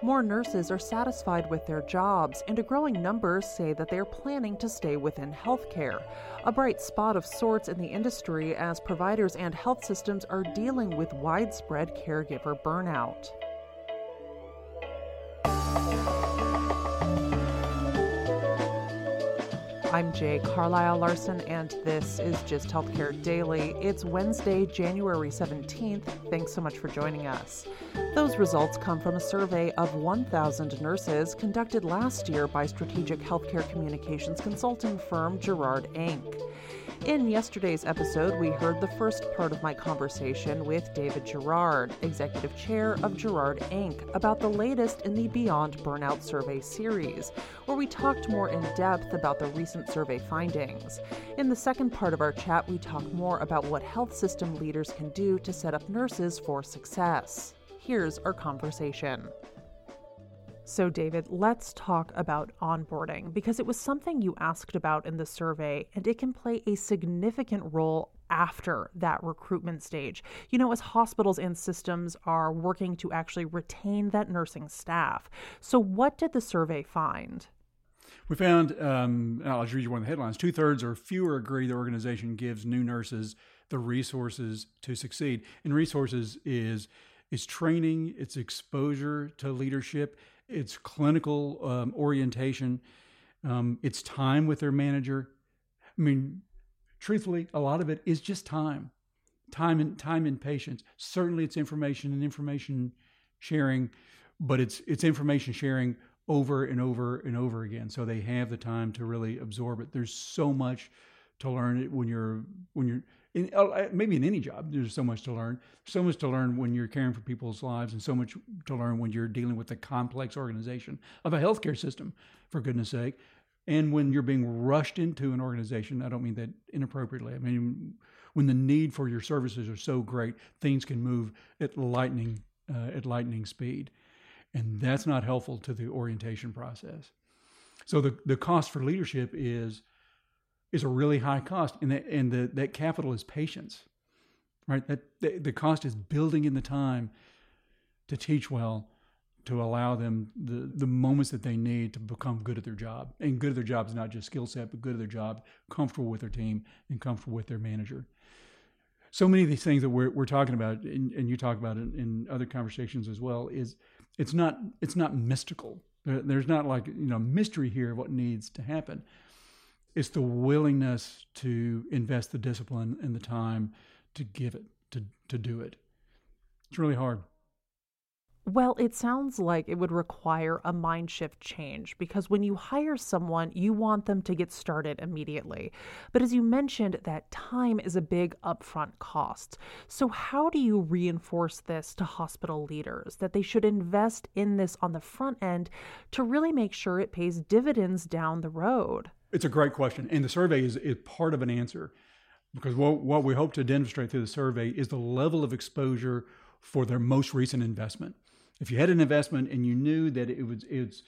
More nurses are satisfied with their jobs, and a growing number say that they are planning to stay within healthcare. A bright spot of sorts in the industry as providers and health systems are dealing with widespread caregiver burnout. I'm Jay Carlisle Larson, and this is Gist Healthcare Daily. It's Wednesday, January 17th. Thanks so much for joining us. Those results come from a survey of 1,000 nurses conducted last year by strategic healthcare communications consulting firm Jarrard Inc. In yesterday's episode, we heard the first part of my conversation with David Jarrard, Executive Chair of Jarrard Inc., about the latest in the Beyond Burnout Survey series, where we talked more in depth about the recent survey findings. In the second part of our chat, we talk more about what health system leaders can do to set up nurses for success. Here's our conversation. So, David, let's talk about onboarding because it was something you asked about in the survey, and it can play a significant role after that recruitment stage. You know, as hospitals and systems are working to actually retain that nursing staff. So, what did the survey find? We found, um, I'll just read you one of the headlines two thirds or fewer agree the organization gives new nurses the resources to succeed. And resources is is training, it's exposure to leadership, it's clinical um, orientation, um, it's time with their manager. I mean, truthfully, a lot of it is just time, time and time and patience. Certainly, it's information and information sharing, but it's it's information sharing over and over and over again, so they have the time to really absorb it. There's so much to learn when you're when you're in, uh, maybe in any job, there's so much to learn. So much to learn when you're caring for people's lives, and so much to learn when you're dealing with the complex organization of a healthcare system, for goodness sake. And when you're being rushed into an organization, I don't mean that inappropriately. I mean, when the need for your services are so great, things can move at lightning uh, at lightning speed, and that's not helpful to the orientation process. So the the cost for leadership is is a really high cost, and that and the, that capital is patience, right? That the, the cost is building in the time to teach well, to allow them the the moments that they need to become good at their job. And good at their job is not just skill set, but good at their job, comfortable with their team, and comfortable with their manager. So many of these things that we're we're talking about, and, and you talk about it in other conversations as well, is it's not it's not mystical. There's not like you know mystery here of what needs to happen it's the willingness to invest the discipline and the time to give it to to do it it's really hard well, it sounds like it would require a mind shift change because when you hire someone, you want them to get started immediately. But as you mentioned, that time is a big upfront cost. So, how do you reinforce this to hospital leaders that they should invest in this on the front end to really make sure it pays dividends down the road? It's a great question. And the survey is, is part of an answer because what, what we hope to demonstrate through the survey is the level of exposure for their most recent investment. If you had an investment and you knew that it was it's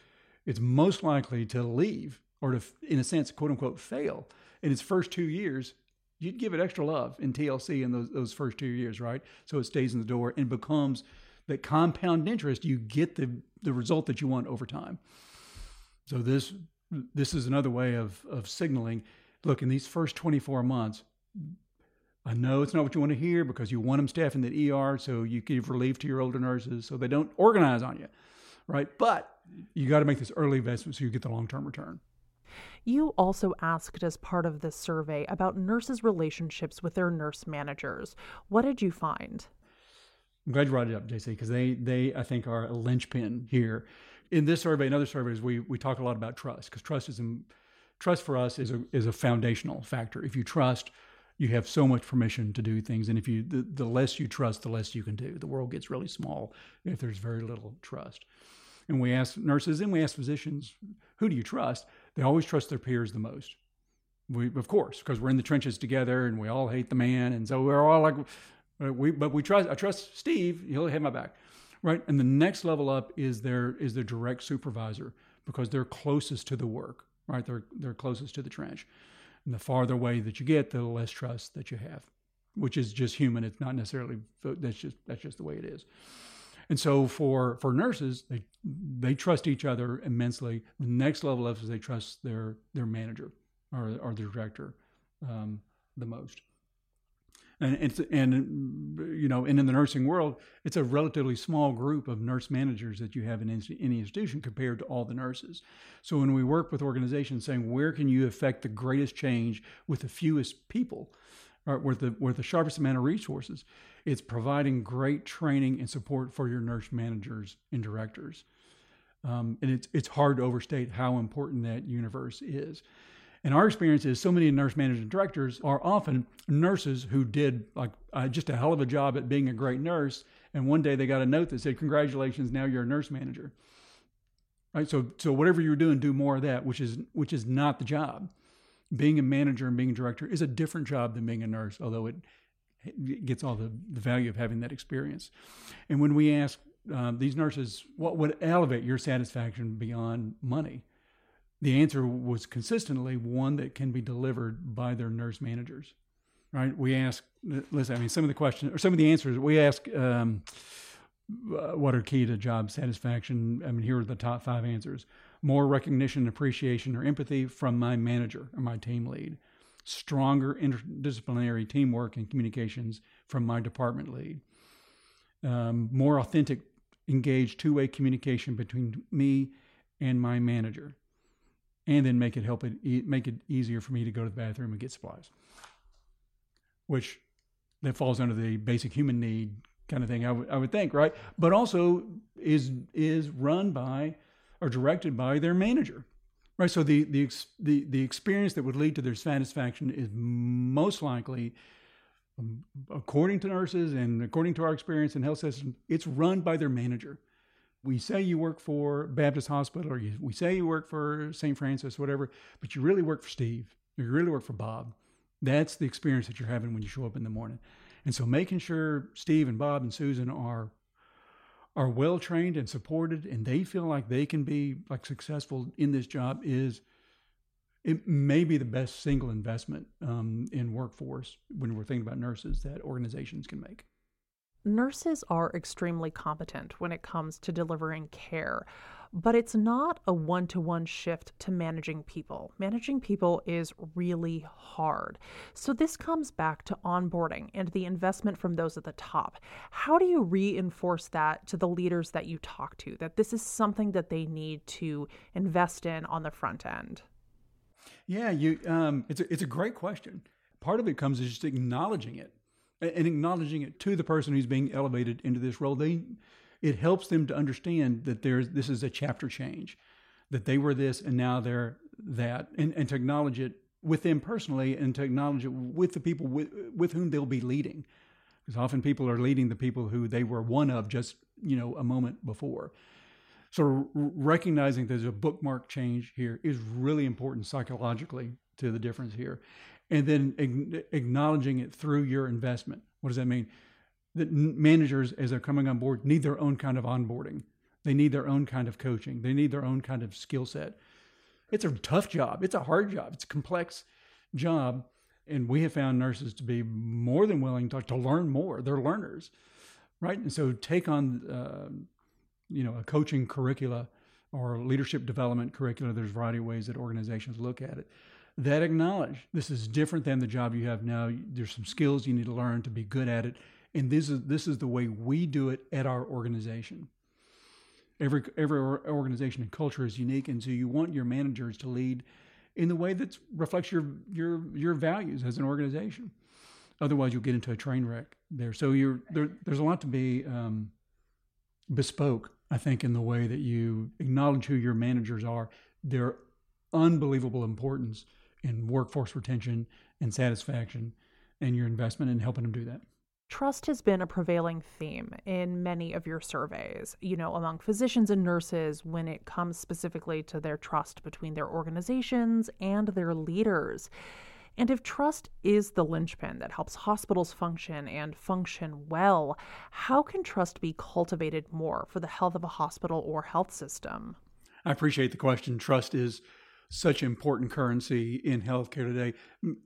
it's most likely to leave or to in a sense quote unquote fail in its first two years, you'd give it extra love in TLC in those those first two years, right? So it stays in the door and becomes that compound interest. You get the the result that you want over time. So this this is another way of of signaling. Look, in these first 24 months, I know it's not what you want to hear because you want them staffing the ER so you give relief to your older nurses so they don't organize on you, right? But you got to make this early investment so you get the long term return. You also asked as part of this survey about nurses' relationships with their nurse managers. What did you find? I'm glad you brought it up, JC, because they, they, I think, are a linchpin here in this survey and other surveys, we we talk a lot about trust because trust is trust for us is a is a foundational factor. If you trust, you have so much permission to do things, and if you the, the less you trust, the less you can do. The world gets really small if there's very little trust. And we ask nurses and we ask physicians, who do you trust? They always trust their peers the most. We, of course, because we're in the trenches together and we all hate the man, and so we're all like, we, but we trust. I trust Steve; he'll have my back right? And the next level up is their is their direct supervisor because they're closest to the work, right? They're they're closest to the trench. And the farther away that you get, the less trust that you have, which is just human. It's not necessarily that's just that's just the way it is. And so for for nurses, they they trust each other immensely. The next level up is they trust their their manager or or their director um, the most. And it's and you know, and in the nursing world, it's a relatively small group of nurse managers that you have in any institution compared to all the nurses. So when we work with organizations saying where can you affect the greatest change with the fewest people, or with the with the sharpest amount of resources, it's providing great training and support for your nurse managers and directors. Um, and it's it's hard to overstate how important that universe is. And our experience is so many nurse managers and directors are often nurses who did like uh, just a hell of a job at being a great nurse. And one day they got a note that said, "Congratulations, now you're a nurse manager." Right. So so whatever you're doing, do more of that, which is which is not the job. Being a manager and being a director is a different job than being a nurse, although it gets all the, the value of having that experience. And when we ask uh, these nurses, what would elevate your satisfaction beyond money? The answer was consistently one that can be delivered by their nurse managers. Right? We ask, listen, I mean, some of the questions or some of the answers we ask, um, uh, what are key to job satisfaction? I mean, here are the top five answers more recognition, appreciation, or empathy from my manager or my team lead, stronger interdisciplinary teamwork and communications from my department lead, um, more authentic, engaged two way communication between me and my manager and then make it help it make it easier for me to go to the bathroom and get supplies, which that falls under the basic human need kind of thing. I, w- I would think, right? But also is is run by or directed by their manager, right? So the the the the experience that would lead to their satisfaction is most likely. Um, according to nurses and according to our experience in health systems, it's run by their manager we say you work for Baptist Hospital or you, we say you work for St. Francis, whatever, but you really work for Steve. You really work for Bob. That's the experience that you're having when you show up in the morning. And so making sure Steve and Bob and Susan are are well trained and supported and they feel like they can be like successful in this job is it may be the best single investment um, in workforce when we're thinking about nurses that organizations can make. Nurses are extremely competent when it comes to delivering care, but it's not a one to one shift to managing people. Managing people is really hard. So, this comes back to onboarding and the investment from those at the top. How do you reinforce that to the leaders that you talk to, that this is something that they need to invest in on the front end? Yeah, you. Um, it's a, it's a great question. Part of it comes is just acknowledging it and acknowledging it to the person who's being elevated into this role, they it helps them to understand that there's this is a chapter change, that they were this and now they're that, and, and to acknowledge it with them personally and to acknowledge it with the people with, with whom they'll be leading. Because often people are leading the people who they were one of just, you know, a moment before. So recognizing there's a bookmark change here is really important psychologically to the difference here and then acknowledging it through your investment. What does that mean? That managers, as they're coming on board, need their own kind of onboarding. They need their own kind of coaching. They need their own kind of skill set. It's a tough job. It's a hard job. It's a complex job. And we have found nurses to be more than willing to, to learn more. They're learners, right? And so take on, uh, you know, a coaching curricula or leadership development curricula. There's a variety of ways that organizations look at it that acknowledge this is different than the job you have now. There's some skills you need to learn to be good at it, and this is this is the way we do it at our organization. Every every organization and culture is unique, and so you want your managers to lead in the way that reflects your your your values as an organization. Otherwise, you'll get into a train wreck there. So you're there, there's a lot to be um, bespoke, I think, in the way that you acknowledge who your managers are. Their unbelievable importance in workforce retention and satisfaction and your investment in helping them do that. Trust has been a prevailing theme in many of your surveys, you know, among physicians and nurses when it comes specifically to their trust between their organizations and their leaders. And if trust is the linchpin that helps hospitals function and function well, how can trust be cultivated more for the health of a hospital or health system? I appreciate the question. Trust is such important currency in healthcare today,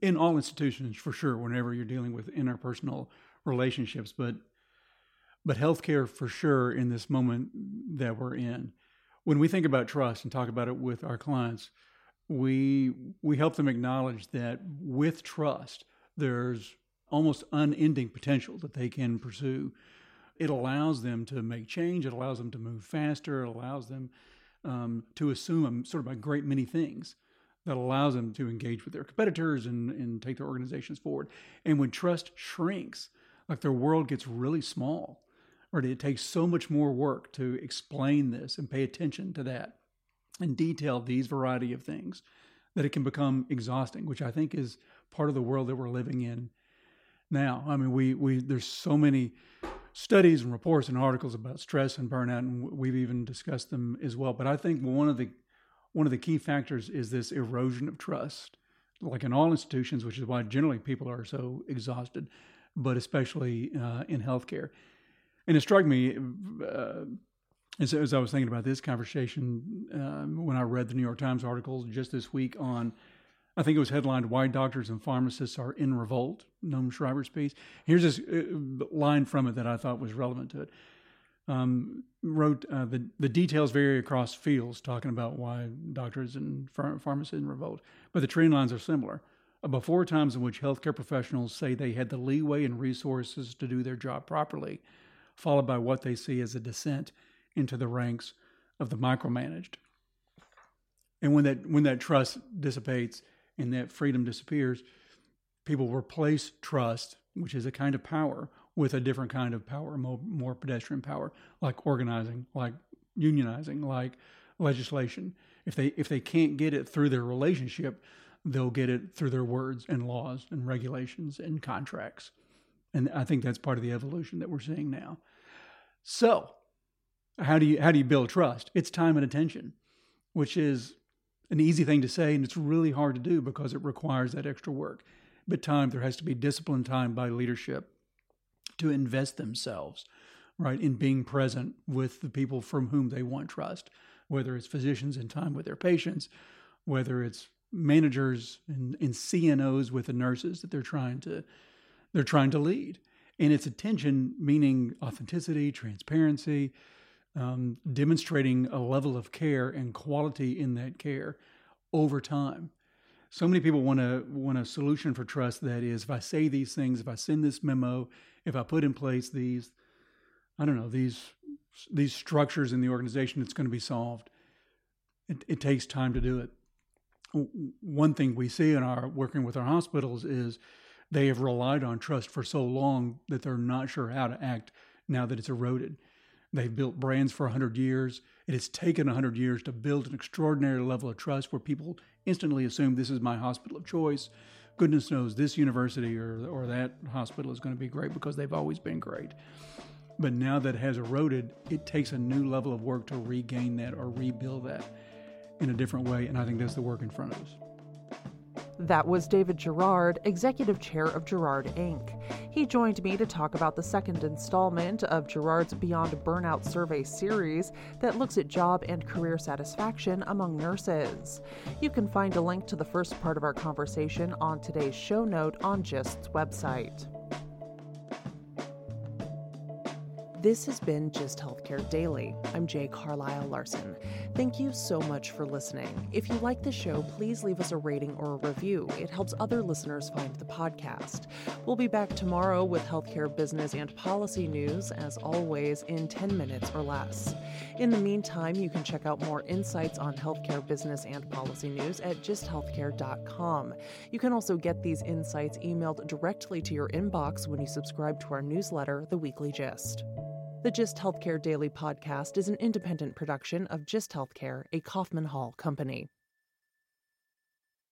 in all institutions for sure, whenever you're dealing with interpersonal relationships. But but healthcare for sure in this moment that we're in. When we think about trust and talk about it with our clients, we we help them acknowledge that with trust, there's almost unending potential that they can pursue. It allows them to make change. It allows them to move faster. It allows them um, to assume a, sort of a great many things that allows them to engage with their competitors and, and take their organizations forward. And when trust shrinks, like their world gets really small, or it takes so much more work to explain this and pay attention to that and detail these variety of things that it can become exhausting, which I think is part of the world that we're living in now. I mean, we we there's so many studies and reports and articles about stress and burnout, and we've even discussed them as well. But I think one of the one of the key factors is this erosion of trust, like in all institutions, which is why generally people are so exhausted, but especially uh, in healthcare. And it struck me uh, as, as, I was thinking about this conversation um, when I read the New York Times articles just this week on, I think it was headlined "Why Doctors and Pharmacists Are in Revolt." Noam Scheiber's piece. Here's this uh, line from it that I thought was relevant to it um, wrote uh, the the details vary across fields, talking about why doctors and ph- pharmacists in revolt, but the trend lines are similar. Before times in which healthcare professionals say they had the leeway and resources to do their job properly, followed by what they see as a descent into the ranks of the micromanaged. And when that when that trust dissipates and that freedom disappears, people replace trust, which is a kind of power, with a different kind of power, more, more pedestrian power, like organizing, like unionizing, like legislation. If they if they can't get it through their relationship, they'll get it through their words and laws and regulations and contracts. And I think that's part of the evolution that we're seeing now. So, how do you how do you build trust? It's time and attention, which is an easy thing to say and it's really hard to do because it requires that extra work. But time there has to be disciplined time by leadership to invest themselves, right, in being present with the people from whom they want trust, whether it's physicians in time with their patients, whether it's managers and, and CNOs with the nurses that they're trying to they're trying to lead. And it's attention, meaning authenticity, transparency, um, demonstrating a level of care and quality in that care over time. So many people want a want a solution for trust that is if I say these things, if I send this memo, if I put in place these, I don't know, these these structures in the organization, it's going to be solved. It, it takes time to do it. One thing we see in our working with our hospitals is they have relied on trust for so long that they're not sure how to act now that it's eroded. They've built brands for 100 years. It has taken 100 years to build an extraordinary level of trust where people instantly assume this is my hospital of choice goodness knows this university or, or that hospital is going to be great because they've always been great. But now that has eroded, it takes a new level of work to regain that or rebuild that in a different way. And I think that's the work in front of us. That was David Jarrard, Executive Chair of Jarrard Inc. He joined me to talk about the second installment of Jarrard's Beyond Burnout Survey series that looks at job and career satisfaction among nurses. You can find a link to the first part of our conversation on today's show note on GIST's website. This has been Gist Healthcare Daily. I'm Jay Carlisle Larson. Thank you so much for listening. If you like the show, please leave us a rating or a review. It helps other listeners find the podcast. We'll be back tomorrow with healthcare business and policy news, as always, in 10 minutes or less. In the meantime, you can check out more insights on healthcare business and policy news at gisthealthcare.com. You can also get these insights emailed directly to your inbox when you subscribe to our newsletter, The Weekly Gist. The Gist Healthcare Daily podcast is an independent production of Gist Healthcare, a Kaufman Hall company.